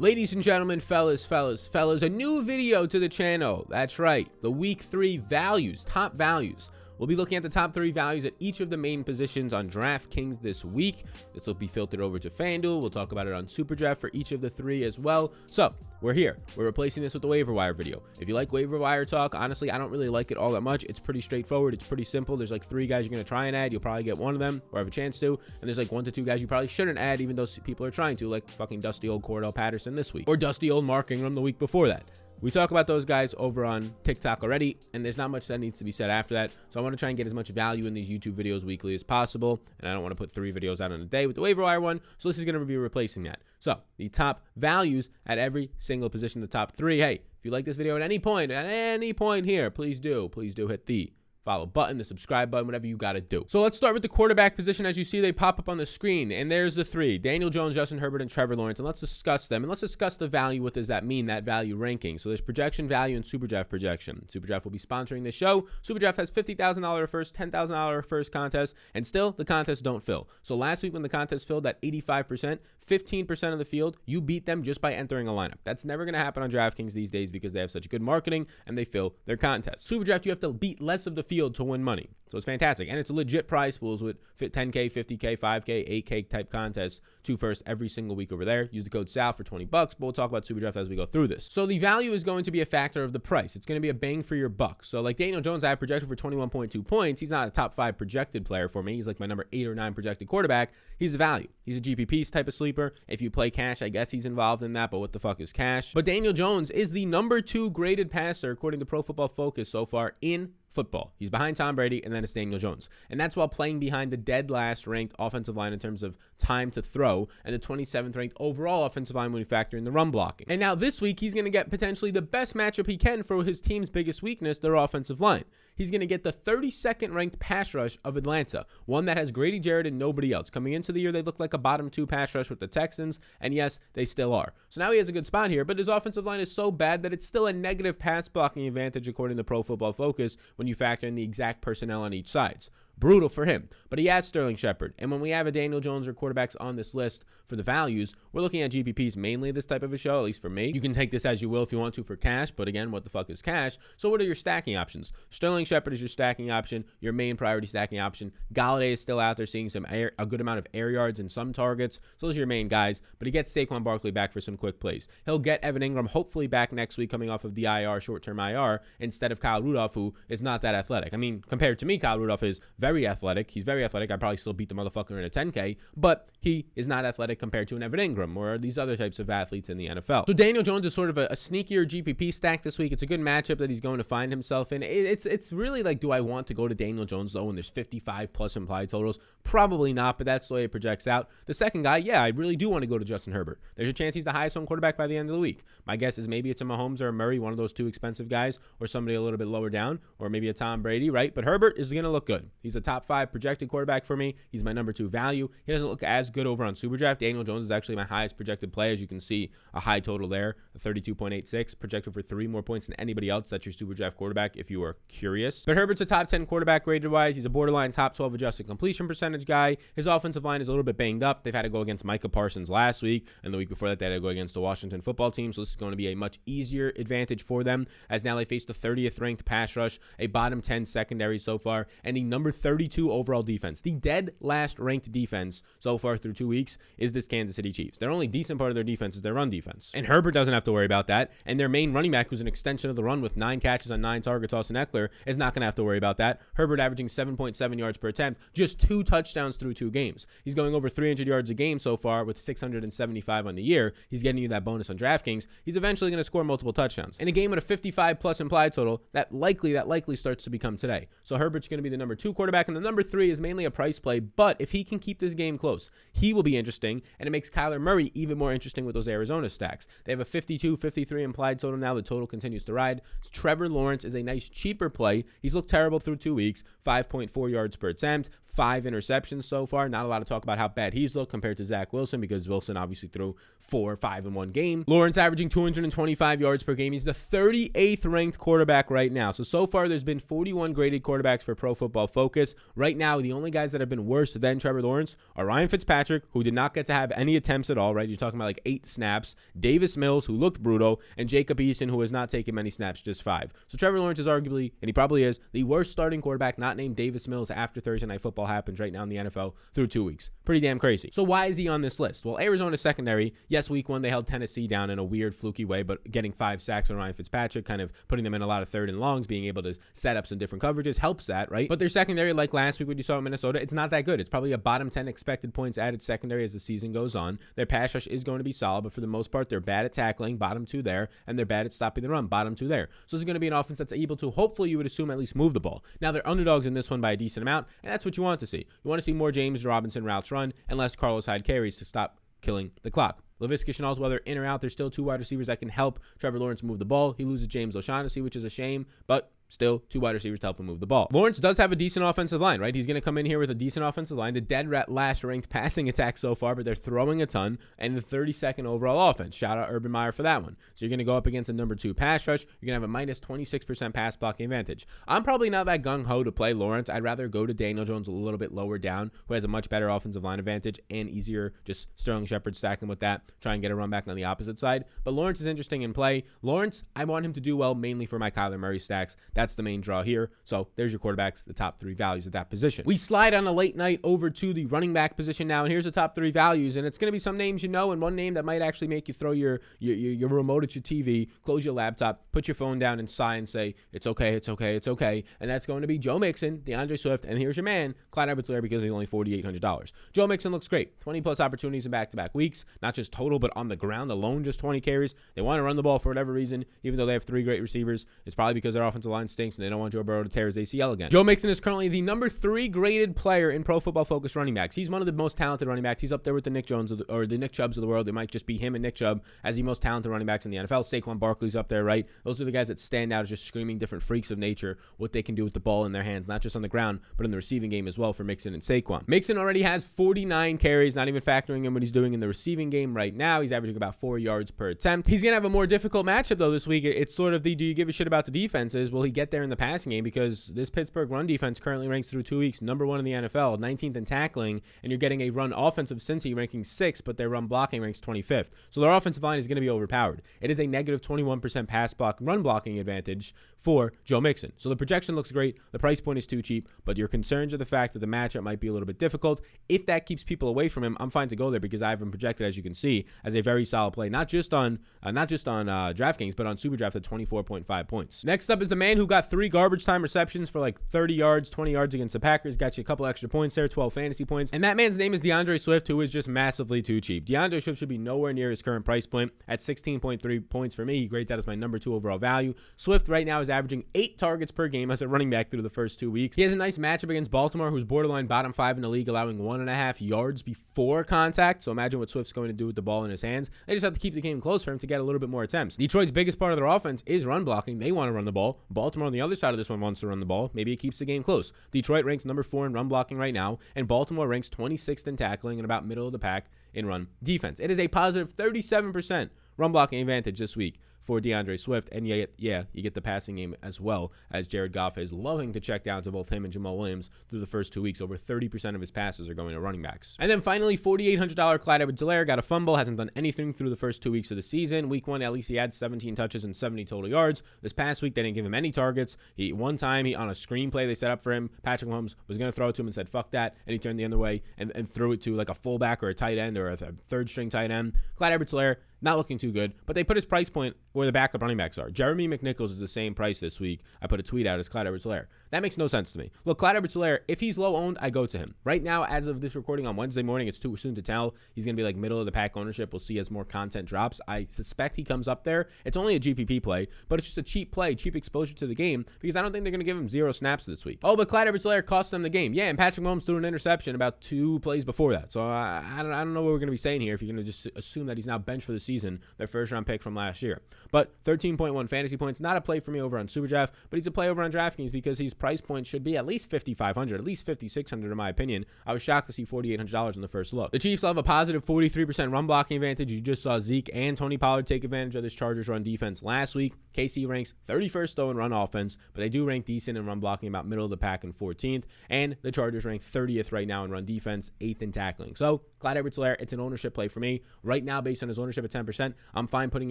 Ladies and gentlemen, fellas, fellas, fellas, a new video to the channel. That's right, the week three values, top values. We'll be looking at the top three values at each of the main positions on DraftKings this week. This will be filtered over to FanDuel. We'll talk about it on SuperDraft for each of the three as well. So we're here. We're replacing this with the waiver wire video. If you like waiver wire talk, honestly, I don't really like it all that much. It's pretty straightforward. It's pretty simple. There's like three guys you're going to try and add. You'll probably get one of them or have a chance to. And there's like one to two guys you probably shouldn't add, even though people are trying to, like fucking dusty old Cordarrelle Patterson this week or dusty old Mark Ingram the week before that. We talk about those guys over on TikTok already, and there's not much that needs to be said after that. So I want to try and get as much value in these YouTube videos weekly as possible, and I don't want to put three videos out in a day with the waiver wire one. So this is going to be replacing that. So the top values at every single position, the top three. Hey, if you like this video at any point, at any point here, please do, please do hit the follow button, the subscribe button, whatever you got to do. So let's start with the quarterback position. As you see, they pop up on the screen, and there's the three Daniel Jones, Justin Herbert, and Trevor Lawrence. And let's discuss them. And let's discuss the value. What does that mean, that value ranking? So there's projection value and Superdraft projection. Superdraft will be sponsoring this show. Superdraft has $50,000 first, $10,000 first contest, and still the contests don't fill. So last week when the contest filled at 85%, 15% of the field, you beat them just by entering a lineup. That's never going to happen on DraftKings these days because they have such good marketing and they fill their contests. Superdraft, you have to beat less of the field to win money. So it's fantastic. And it's a legit prize pools with 10K, 50K, 5K, 8K type contests, two first every single week over there. Use the code SAL for 20 bucks, but we'll talk about Superdraft as we go through this. So the value is going to be a factor of the price. It's going to be a bang for your buck. So like Daniel Jones, I projected for 21.2 points. He's not a top five projected player for me. He's like my number eight or nine projected quarterback. He's a value. He's a GPP type of sleeper. If you play cash, I guess he's involved in that, but what the fuck is cash? But Daniel Jones is the number two graded passer according to Pro Football Focus so far in football. He's behind Tom Brady, and then it's Daniel Jones. And that's while playing behind the dead last ranked offensive line in terms of time to throw, and the 27th ranked overall offensive line when you factor in the run blocking. And now this week, he's going to get potentially the best matchup he can for his team's biggest weakness, their offensive line. He's going to get the 32nd ranked pass rush of Atlanta, one that has Grady Jarrett and nobody else. Coming into the year, they looked like a bottom two pass rush with the Texans, and yes, they still are. So now he has a good spot here, but his offensive line is so bad that it's still a negative pass blocking advantage according to Pro Football Focus when you factor in the exact personnel on each sides. Brutal for him. But he has Sterling Shepard. And when we have a Daniel Jones or quarterbacks on this list for the values, we're looking at GPPs mainly this type of a show, at least for me. You can take this as you will if you want to for cash, but again, what the fuck is cash? So what are your stacking options? Sterling Shepard is your stacking option, your main priority stacking option. Golladay is still out there seeing some air, a good amount of air yards and some targets. So those are your main guys. But he gets Saquon Barkley back for some quick plays. He'll get Evan Engram hopefully back next week coming off of the IR, short-term IR, instead of Kyle Rudolph, who is not that athletic. I mean, compared to me, Kyle Rudolph is very athletic. He's very athletic. I probably still beat the motherfucker in a 10K, but he is not athletic compared to an Evan Engram or these other types of athletes in the NFL. So Daniel Jones is sort of a, a sneakier GPP stack this week. It's a good matchup that he's going to find himself in. It, it's it's really like, do I want to go to Daniel Jones though when there's 55 plus implied totals? Probably not, but that's the way it projects out. The second guy, yeah, I really do want to go to Justin Herbert. There's a chance he's the highest home quarterback by the end of the week. My guess is maybe it's a Mahomes or a Murray, one of those two expensive guys, or somebody a little bit lower down, or maybe a Tom Brady, right? But Herbert is going to look good. He's a top five projected quarterback for me. He's my number two value. He doesn't look as good over on Superdraft. Daniel Jones is actually my highest projected play. As you can see, a high total there, a 32.86, projected for three more points than anybody else. That's your Superdraft quarterback if you are curious. But Herbert's a top 10 quarterback rated wise. He's a borderline top 12 adjusted completion percentage guy. His offensive line is a little bit banged up. They've had to go against Micah Parsons last week, and the week before that, they had to go against the Washington football team. So this is going to be a much easier advantage for them as now they face the 30th ranked pass rush, a bottom 10 secondary so far, and the number 32 overall defense. The dead last ranked defense so far through two weeks is this Kansas City Chiefs. Their only decent part of their defense is their run defense. And Herbert doesn't have to worry about that. And their main running back, who's an extension of the run with nine catches on nine targets, Austin Ekeler, is not going to have to worry about that. Herbert averaging 7.7 yards per attempt, just two touchdowns through two games. He's going over 300 yards a game so far with 675 on the year. He's getting you that bonus on DraftKings. He's eventually going to score multiple touchdowns. In a game with a 55 plus implied total, that likely that likely starts to become today. So Herbert's going to be the number two quarterback, and the number three is mainly a price play. But if he can keep this game close, he will be interesting, and it makes Kyler Murray even more interesting with those Arizona stacks. They have a 52, 53 implied total now. The total continues to ride. Trevor Lawrence is a nice cheaper play. He's looked terrible through two weeks, 5.4 yards per attempt, five interceptions so far. Not a lot of talk about how bad he's looked compared to Zach Wilson because Wilson obviously threw four, five in one game. Lawrence averaging 225 yards per game. He's the 38th ranked quarterback right now. So, so far, there's been 41 graded quarterbacks for Pro Football Focus. Focus. Right now, the only guys that have been worse than Trevor Lawrence are Ryan Fitzpatrick, who did not get to have any attempts at all, right? You're talking about like eight snaps, Davis Mills, who looked brutal, and Jacob Eason, who has not taken many snaps, just five. So Trevor Lawrence is arguably, and he probably is, the worst starting quarterback not named Davis Mills after Thursday Night Football happens right now in the NFL through two weeks. Pretty damn crazy. So why is he on this list? Well, Arizona secondary, yes, week one they held Tennessee down in a weird, fluky way, but getting five sacks on Ryan Fitzpatrick, kind of putting them in a lot of third and longs, being able to set up some different coverages helps that, right? But their secondary, like last week when you saw in Minnesota, it's not that good. It's probably a bottom 10 expected points added secondary as the season goes on. Their pass rush is going to be solid, but for the most part, they're bad at tackling, bottom two there, and they're bad at stopping the run, bottom two there. So this is going to be an offense that's able to, hopefully, you would assume, at least move the ball. Now, they're underdogs in this one by a decent amount, and that's what you want to see. You want to see more James Robinson routes run and less Carlos Hyde carries to stop killing the clock. Laviska Shenault, whether in or out, there's still two wide receivers that can help Trevor Lawrence move the ball. He loses James O'Shaughnessy, which is a shame, but Still, two wide receivers to help him move the ball. Lawrence does have a decent offensive line, right? He's going to come in here with a decent offensive line. The dead rat last ranked passing attack so far, but they're throwing a ton, and the 32nd overall offense. Shout out Urban Meyer for that one. So you're going to go up against a number two pass rush. You're going to have a minus 26% pass blocking advantage. I'm probably not that gung ho to play Lawrence. I'd rather go to Daniel Jones a little bit lower down, who has a much better offensive line advantage and easier just Sterling Shepard stacking with that, try and get a run back on the opposite side. But Lawrence is interesting in play. Lawrence, I want him to do well mainly for my Kyler Murray stacks. That's the main draw here. So there's your quarterbacks, the top three values at that position. We slide on a late night over to the running back position now, and here's the top three values. And it's going to be some names you know, and one name that might actually make you throw your, your, your, remote at your TV, close your laptop, put your phone down, and sigh and say, It's okay, it's okay, it's okay. And that's going to be Joe Mixon, D'Andre Swift, and here's your man, Clyde Edwards because he's only $4,800. Joe Mixon looks great. 20 plus opportunities in back to back weeks, not just total, but on the ground alone, just 20 carries. They want to run the ball for whatever reason, even though they have three great receivers. It's probably because their offensive line stinks and they don't want Joe Burrow to tear his ACL again. Joe Mixon is currently the number three graded player in Pro Football Focus running backs. He's one of the most talented running backs. He's up there with the Nick Jones the, or the Nick Chubbs of the world. It might just be him and Nick Chubb as the most talented running backs in the NFL. Saquon Barkley's up there, right? Those are the guys that stand out as just screaming different freaks of nature, what they can do with the ball in their hands, not just on the ground, but in the receiving game as well for Mixon and Saquon. Mixon already has 49 carries, not even factoring in what he's doing in the receiving game right now. He's averaging about four yards per attempt. He's going to have a more difficult matchup, though, this week. It's sort of the do you give a shit about the defenses? Will he get there in the passing game? Because this Pittsburgh run defense currently ranks through two weeks number one in the NFL, 19th in tackling, and you're getting a run offensive Cincy ranking sixth, but their run blocking ranks 25th. So their offensive line is going to be overpowered. It is a negative 21% pass block run blocking advantage for Joe Mixon. So the projection looks great. The price point is too cheap, but your concerns are the fact that the matchup might be a little bit difficult. If that keeps people away from him, I'm fine to go there because I have him projected, as you can see, as a very solid play, not just on uh, not just on uh, DraftKings, but on SuperDraft at 24.5 points. Next up is the man who got three garbage time receptions for like 30 yards, 20 yards against the Packers. Got you a couple extra points there, 12 fantasy points. And that man's name is D'Andre Swift, who is just massively too cheap. D'Andre Swift should be nowhere near his current price point at 16.3 points for me. He grades that as my number two overall value. Swift right now is averaging eight targets per game as a running back through the first two weeks. He has a nice matchup against Baltimore, who's borderline bottom five in the league, allowing one and a half yards before contact. So imagine what Swift's going to do with the ball in his hands. They just have to keep the game close for him to get a little bit more attempts. Detroit's biggest part of their offense is run blocking. They want to run the ball. Baltimore on the other side of this one wants to run the ball. Maybe it keeps the game close. Detroit ranks number four in run blocking right now, and Baltimore ranks 26th in tackling and about middle of the pack in run defense. It is a positive 37% run blocking advantage this week for D'Andre Swift. And yet, yeah, you get the passing game as well, as Jared Goff is loving to check down to both him and Jamaal Williams through the first two weeks. Over 30% of his passes are going to running backs. And then finally, $4,800 Clyde Edwards-Helaire got a fumble, hasn't done anything through the first two weeks of the season. Week one, at least he had 17 touches and 70 total yards. This past week, they didn't give him any targets. He One time, he on a screenplay they set up for him, Patrick Mahomes was going to throw it to him and said, fuck that. And he turned the other way and, and threw it to like a fullback or a tight end or a th- third string tight end. Clyde Edwards-Helaire not looking too good, but they put his price point where the backup running backs are. Jeremy McNichols is the same price this week. I put a tweet out as Clyde Edwards-Helaire. That makes no sense to me. Look, Clyde Edwards-Helaire, if he's low owned, I go to him. Right now, as of this recording on Wednesday morning, it's too soon to tell. He's going to be like middle of the pack ownership. We'll see as more content drops. I suspect he comes up there. It's only a GPP play, but it's just a cheap play, cheap exposure to the game because I don't think they're going to give him zero snaps this week. Oh, but Clyde Edwards-Helaire cost them the game. Yeah, and Patrick Mahomes threw an interception about two plays before that. So I, I, don't, I don't know what we're going to be saying here if you're going to just assume that he's now benched for the season, their first round pick from last year. But 13.1 fantasy points, not a play for me over on Superdraft, but he's a play over on DraftKings because his price point should be at least 5500 at least 5600 in my opinion. I was shocked to see $4,800 in the first look. The Chiefs have a positive 43% run blocking advantage. You just saw Zeke and Tony Pollard take advantage of this Chargers run defense last week. KC ranks 31st though in run offense, but they do rank decent in run blocking, about middle of the pack and 14th. And the Chargers rank 30th right now in run defense, 8th in tackling. So Clyde Edwards-Helaire, it's an ownership play for me. Right now, based on his ownership at 10%, I'm fine putting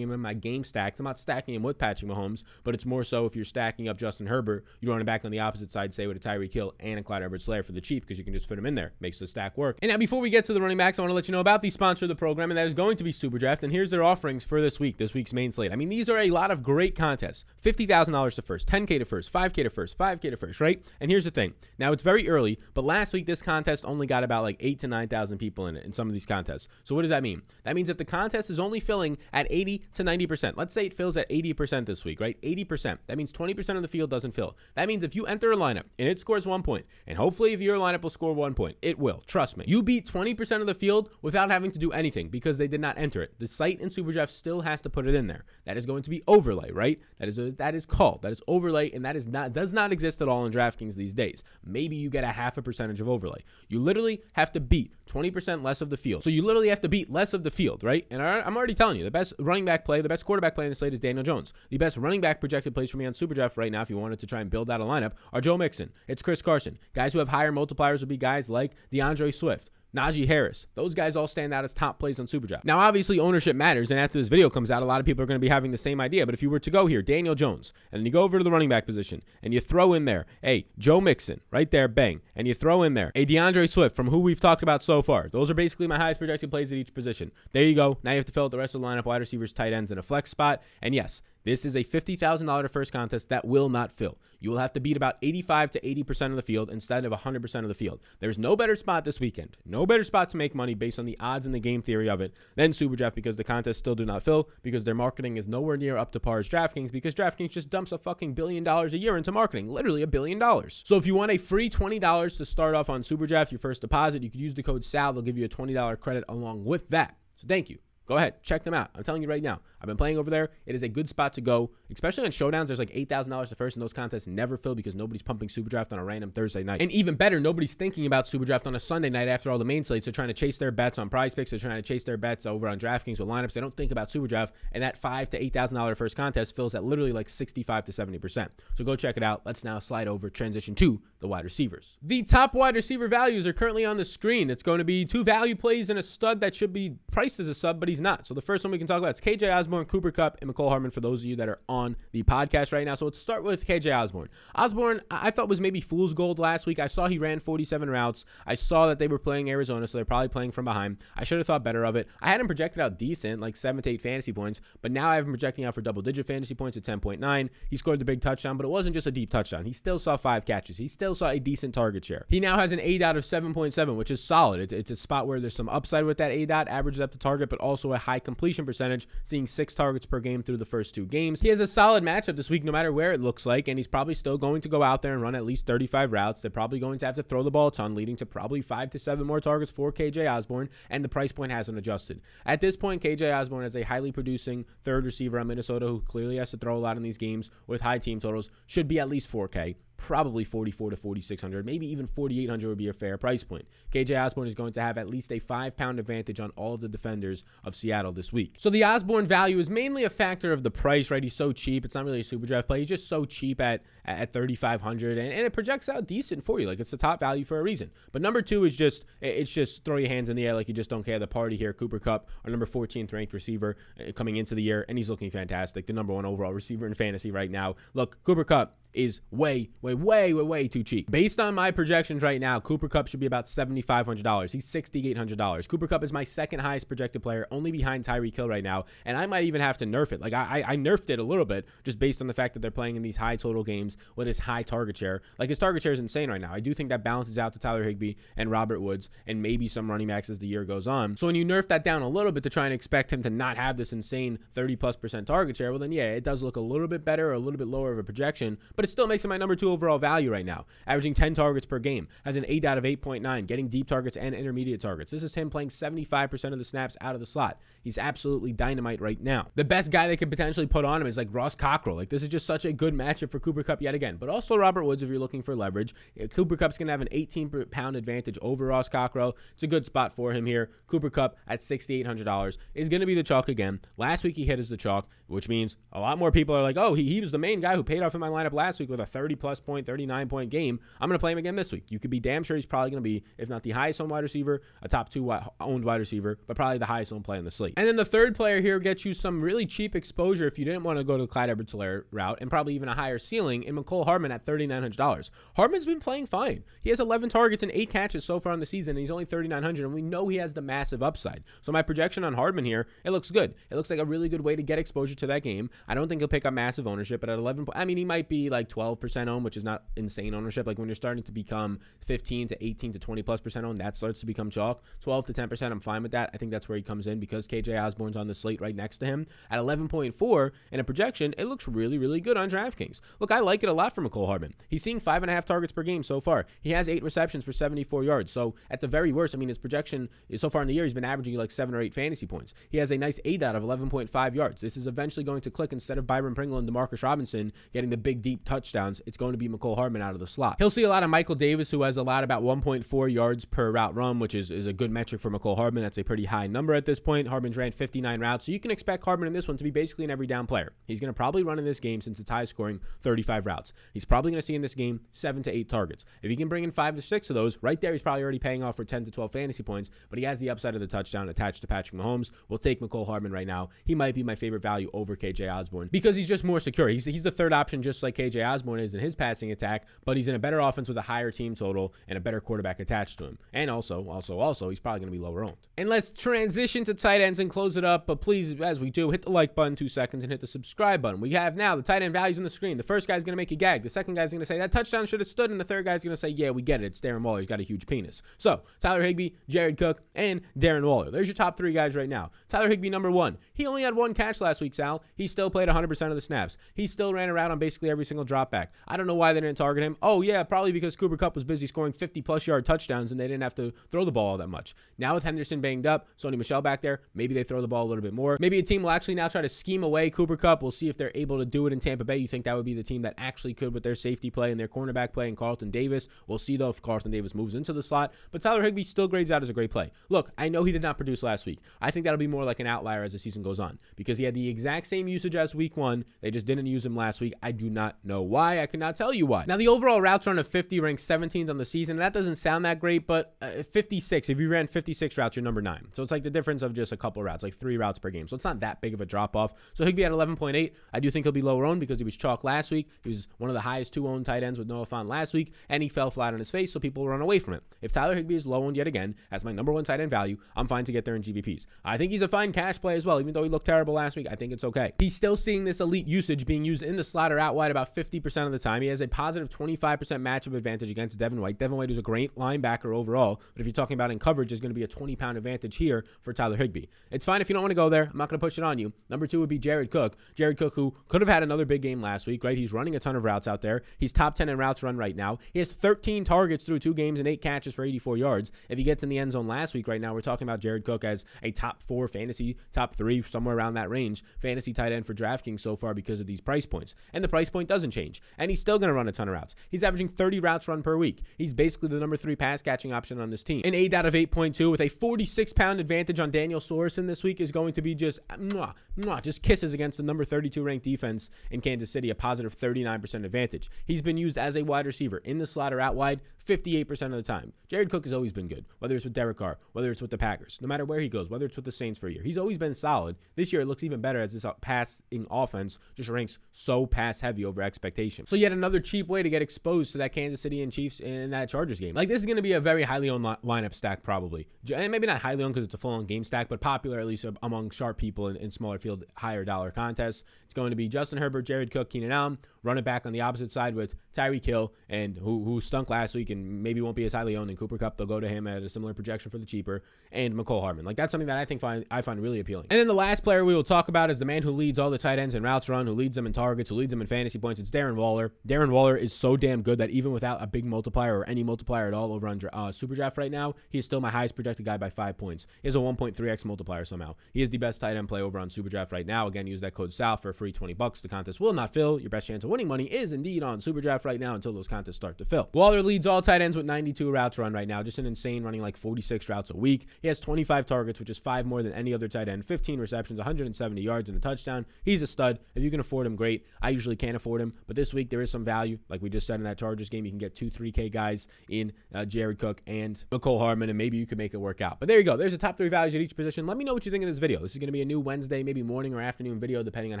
him in my game stacks. I'm not stacking him with Patrick Mahomes, but it's more so if you're stacking up Justin Herbert, you run him back on the opposite side, say with a Tyreek Hill and a Clyde Edwards-Helaire for the cheap because you can just fit him in there. Makes the stack work. And now before we get to the running backs, I want to let you know about the sponsor of the program, and that is going to be Superdraft. And here's their offerings for this week, this week's main slate. I mean, these are a lot of great contests. $50,000 to first, 10K to first, 5K to first, 5K to first, right? And here's the thing. Now, it's very early, but last week this contest only got about like 8 to 9,000 people in it in some of these contests. So what does that mean? That means if the contest is only filling at 80 to 90%, let's say it fills at 80% this week, right? 80%. That means 20% of the field doesn't fill. That means if you enter a lineup and it scores one point, and hopefully if your lineup will score one point, it will. Trust me. You beat 20% of the field without having to do anything because they did not enter it. The site in Superdraft still has to put it in there. That is going to be overlay, right? That is a, that is called. That is overlay, and that is not does not exist at all in DraftKings these days. Maybe you get a half a percentage of overlay. You literally have to beat 20% less of the field. So you literally have to beat less of the field, right? And I'm already telling you, the best running back play, the best quarterback play in the slate is Daniel Jones. The best running back projected plays for me on Superdraft right now, if you wanted to try and build out a lineup, are Joe Mixon. It's Chris Carson. Guys who have higher multipliers would be guys like D'Andre Swift. Najee Harris. Those guys all stand out as top plays on Superdraft. Now, obviously, ownership matters, and after this video comes out, a lot of people are going to be having the same idea. But if you were to go here, Daniel Jones, and then you go over to the running back position, and you throw in there, hey, Joe Mixon, right there, bang, and you throw in there a D'Andre Swift from who we've talked about so far. Those are basically my highest projected plays at each position. There you go. Now you have to fill out the rest of the lineup, wide receivers, tight ends, and a flex spot. And yes, this is a $50,000 first contest that will not fill. You will have to beat about 85 to 80% of the field instead of 100% of the field. There's no better spot this weekend. No better spot to make money based on the odds and the game theory of it than Superdraft because the contests still do not fill because their marketing is nowhere near up to par as DraftKings because DraftKings just dumps a fucking billion dollars a year into marketing, literally a billion dollars. So if you want a free $20 to start off on Superdraft, your first deposit, you could use the code SAL. They'll give you a $20 credit along with that. So thank you. Go ahead, check them out. I'm telling you right now. I've been playing over there. It is a good spot to go, especially on showdowns. There's like eight thousand dollars to first, and those contests never fill because nobody's pumping Super Draft on a random Thursday night. And even better, nobody's thinking about Super Draft on a Sunday night after all the main slates. They're trying to chase their bets on Prize Picks. They're trying to chase their bets over on DraftKings with lineups. They don't think about Super Draft, and that $5 to eight thousand dollar first contest fills at literally like sixty-five to seventy percent. So go check it out. Let's now slide over transition to the wide receivers. The top wide receiver values are currently on the screen. It's going to be two value plays and a stud that should be priced as a sub, but he's not. So the first one we can talk about is KJ Osborn, Cooper Kupp, and Mecole Hardman for those of you that are on the podcast right now. So let's start with KJ Osborn. Osborn, I thought was maybe fool's gold last week. I saw he ran 47 routes. I saw that they were playing Arizona, so they're probably playing from behind. I should have thought better of it. I had him projected out decent, like seven to eight fantasy points, but now I have him projecting out for double digit fantasy points at 10.9. He scored the big touchdown, but it wasn't just a deep touchdown. He still saw five catches. He still saw a decent target share. He now has an A dot of 7.7, which is solid. It's a spot where there's some upside with that A dot, averages up to target, but also a high completion percentage, seeing six targets per game through the first two games. He has a solid matchup this week, no matter where it looks like, and he's probably still going to go out there and run at least 35 routes. They're probably going to have to throw the ball a ton, leading to probably five to seven more targets for KJ Osborn, and the price point hasn't adjusted. At this point, KJ Osborn is a highly producing third receiver on Minnesota who clearly has to throw a lot in these games with high team totals, should be at least 4K probably 44 to 4600 maybe even 4800 would be a fair price point. Kj osborn is going to have at least a five pound advantage on all of the defenders of seattle this week. So the osborn value is mainly a factor of the price right? He's so cheap. It's not really a super draft play. He's just so cheap at at 3500 and, and it projects out decent for you. Like it's the top value for a reason. But number two is just it's just throw your hands in the air like you just don't care. The party here cooper kupp our number 14th ranked receiver uh, coming into the year and he's looking fantastic. The number one overall receiver in fantasy right now. Look cooper kupp is way, way, way, way, way too cheap. Based on my projections right now, Cooper Kupp should be about $7,500. He's $6,800. Cooper Kupp is my second highest projected player, only behind Tyreek Hill right now. And I might even have to nerf it. Like, I, I nerfed it a little bit just based on the fact that they're playing in these high total games with his high target share. Like, his target share is insane right now. I do think that balances out to Tyler Higbee and Robert Woods and maybe some running backs as the year goes on. So when you nerf that down a little bit to try and expect him to not have this insane 30 plus percent target share, well, then yeah, it does look a little bit better or a little bit lower of a projection, but it still makes him my number two overall overall value right now, averaging 10 targets per game, has an 8 out of 8.9, getting deep targets and intermediate targets. This is him playing 75% of the snaps out of the slot. He's absolutely dynamite right now. The best guy they could potentially put on him is like Ross Cockrell. Like this is just such a good matchup for Cooper Kupp yet again. But also Robert Woods if you're looking for leverage. Cooper Kupp's gonna have an 18 pound advantage over Ross Cockrell. It's a good spot for him here. Cooper Kupp at $6,800 is gonna be the chalk again. Last week he hit as the chalk, which means a lot more people are like, oh, he, he was the main guy who paid off in my lineup last week with a 30 plus point, 39 point game. I'm gonna play him again this week. You could be damn sure he's probably gonna be, if not the highest owned wide receiver, a top two owned wide receiver, but probably the highest owned play on the slate. And then the third player here gets you some really cheap exposure if you didn't want to go to the Clyde edwards route and probably even a higher ceiling in Mecole Hardman at $3,900. Hardman's been playing fine. He has 11 targets and 8 catches so far in the season, and he's only 3,900, and we know he has the massive upside. So my projection on Hardman here, it looks good. It looks like a really good way to get exposure to that game. I don't think he'll pick up massive ownership, but at 11, I mean, he might be like 12% owned, which is not insane ownership. Like when you're starting to become 15 to 18 to 20 plus percent owned, that starts to become chalk. 12 to 10%, I'm fine with that. I think that's where he comes in because KJ Osborn's on the slate right next to him at 11.4 in a projection. It looks really, really good on DraftKings. Look, I like it a lot for Mecole Hardman. He's seeing five and a half targets per game so far. He has eight receptions for 74 yards. So at the very worst, I mean, his projection is so far in the year, he's been averaging like seven or eight fantasy points. He has a nice eight out of 11.5 yards. This is eventually going to click instead of Byron Pringle and Demarcus Robinson getting the big, deep touchdowns. It's going to be Mecole Hardman out of the slot. He'll see a lot of Michael Davis, who has a lot about 1.4 yards per route run, which is, is a good metric for Mecole Hardman. That's a pretty high number at this point. Hardman's ran 59 routes, so you can expect Hardman in this one to be basically an every down player. He's going to probably run in this game since it's high scoring 35 routes. He's probably going to see in this game seven to eight targets. If he can bring in five to six of those, right there, he's probably already paying off for 10 to 12 fantasy points, but he has the upside of the touchdown attached to Patrick Mahomes. We'll take Mecole Hardman right now. He might be my favorite value over KJ Osborn because he's just more secure. He's, he's the third option, just like KJ Osborn is in his passing attack, but he's in a better offense with a higher team total and a better quarterback attached to him. And also, also, also, he's probably going to be lower owned. And let's transition to tight ends and close it up. But please, as we do, hit the like button two seconds and hit the subscribe button. We have now the tight end values on the screen. The first guy's going to make you gag. The second guy's going to say that touchdown should have stood, and the third guy's going to say, yeah, we get it. It's Darren Waller. He's got a huge penis. So Tyler Higbee, Jared Cook, and Darren Waller. There's your top three guys right now. Tyler Higbee, number one. He only had one catch last week, Sal. He still played 100% of the snaps. He still ran around on basically every single drop back. I don't know why they didn't target him. Oh, yeah, probably because Cooper Kupp was busy scoring 50 plus yard touchdowns and they didn't have to throw the ball all that much. Now with Henderson banged up, Sony Michel back there, maybe they throw the ball a little bit more. Maybe a team will actually now try to scheme away Cooper Kupp. We'll see if they're able to do it in Tampa Bay. You think that would be the team that actually could with their safety play and their cornerback play and Carlton Davis. We'll see though if Carlton Davis moves into the slot. But Tyler Higbee still grades out as a great play. Look, I know he did not produce last week. I think that'll be more like an outlier as the season goes on because he had the exact same usage as week one. They just didn't use him last week. I do not know why. I could not tell you why. Now, the overall routes run of 50 ranks 17th on the season. That doesn't sound that great, but uh, 56, if you ran 56 routes, you're number nine. So it's like the difference of just a couple routes, like three routes per game. So it's not that big of a drop off. So Higbee at 11.8. I do think he'll be lower owned because he was chalk last week. He was one of the highest two owned tight ends with Noah Fant last week, and he fell flat on his face, so people run away from it. If Tyler Higbee is low owned yet again, as my number one tight end value, I'm fine to get there in GPPs. I think he's a fine cash play as well, even though he looked terrible last week. I think it's okay. He's still seeing this elite usage being used in the slot or out wide about 50% of the time. He has a positive 25% matchup advantage against Devin White. Devin White is a great linebacker overall, but if you're talking about in coverage, there's going to be a 20 pound advantage here for Tyler Higbee. It's fine if you don't want to go there. I'm not going to push it on you. Number two would be Jared Cook. Jared Cook, who could have had another big game last week, right? He's running a ton of routes out there. He's top 10 in routes run right now. He has 13 targets through two games and eight catches for 84 yards. If he gets in the end zone last week, right now, we're talking about Jared Cook as a top four fantasy, top three, somewhere around that range, fantasy tight end for DraftKings so far because of these price points. And the price point doesn't change. And he's still going to run a ton of routes. He's averaging 30 routes run per week. He's basically the number three pass catching option on this team. An 8 out of 8.2 with a 46 pound advantage on Daniel Sorensen this week is going to be just uh, mwah, mwah, just kisses against the number 32 ranked defense in Kansas City, a positive 39% advantage. He's been used as a wide receiver in the slot or out wide 58% of the time. Jared Cook has always been good, whether it's with Derek Carr, whether it's with the Packers, no matter where he goes, whether it's with the Saints for a year. He's always been solid. This year it looks even better as this passing offense just ranks so pass heavy over expectation. So yet another cheap way to get exposed to that Kansas City and Chiefs in that Chargers game. Like this is going to be a very highly owned li- lineup stack probably. And maybe not highly owned because it's a full on game stack, but popular at least among sharp people in, in smaller field, higher dollar contests. It's going to be Justin Herbert, Jared Cook, Keenan Allen, run it back on the opposite side with Tyreek Hill and who, who stunk last week and maybe won't be as highly owned in Cooper Kupp. They'll go to him at a similar projection for the cheaper and Mecole Hardman. Like that's something that I think find, I find really appealing. And then the last player we will talk about is the man who leads all the tight ends in routes run, who leads them in targets, who leads them in fantasy points. It's Darren Waller. Darren Waller is so damn good that even without a big multiplier or any multiplier at all over on uh, Super Draft right now, he is still my highest projected guy by five points. He has a 1.3x multiplier somehow. He is the best tight end play over on Super Draft right now. Again, use that code SAL for free 20 bucks. The contest will not fill. Your best chance winning money is indeed on Super Draft right now until those contests start to fill. Waller leads all tight ends with 92 routes run right now. Just an insane running like 46 routes a week. He has 25 targets, which is five more than any other tight end. 15 receptions, 170 yards, and a touchdown. He's a stud. If you can afford him, great. I usually can't afford him, but this week there is some value. Like we just said in that Chargers game, you can get two 3K guys in uh, Jared Cook and Mecole Hardman, and maybe you can make it work out. But there you go. There's the top three values at each position. Let me know what you think of this video. This is going to be a new Wednesday, maybe morning or afternoon video, depending on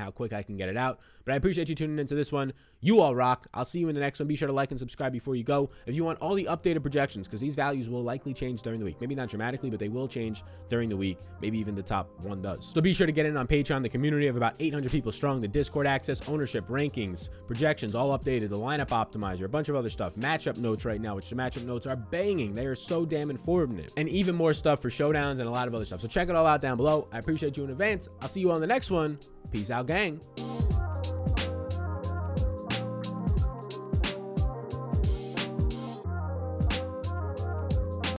how quick I can get it out. But I appreciate you tuning into this one. You all rock. I'll see you in the next one. Be sure to like and subscribe before you go. If you want all the updated projections, because these values will likely change during the week. Maybe not dramatically, but they will change during the week. Maybe even the top one does. So be sure to get in on Patreon, the community of about 800 people strong, the Discord access, ownership, rankings, projections, all updated, the lineup optimizer, a bunch of other stuff, matchup notes right now, which the matchup notes are banging. They are so damn informative. And even more stuff for showdowns and a lot of other stuff. So check it all out down below. I appreciate you in advance. I'll see you on the next one. Peace out, gang.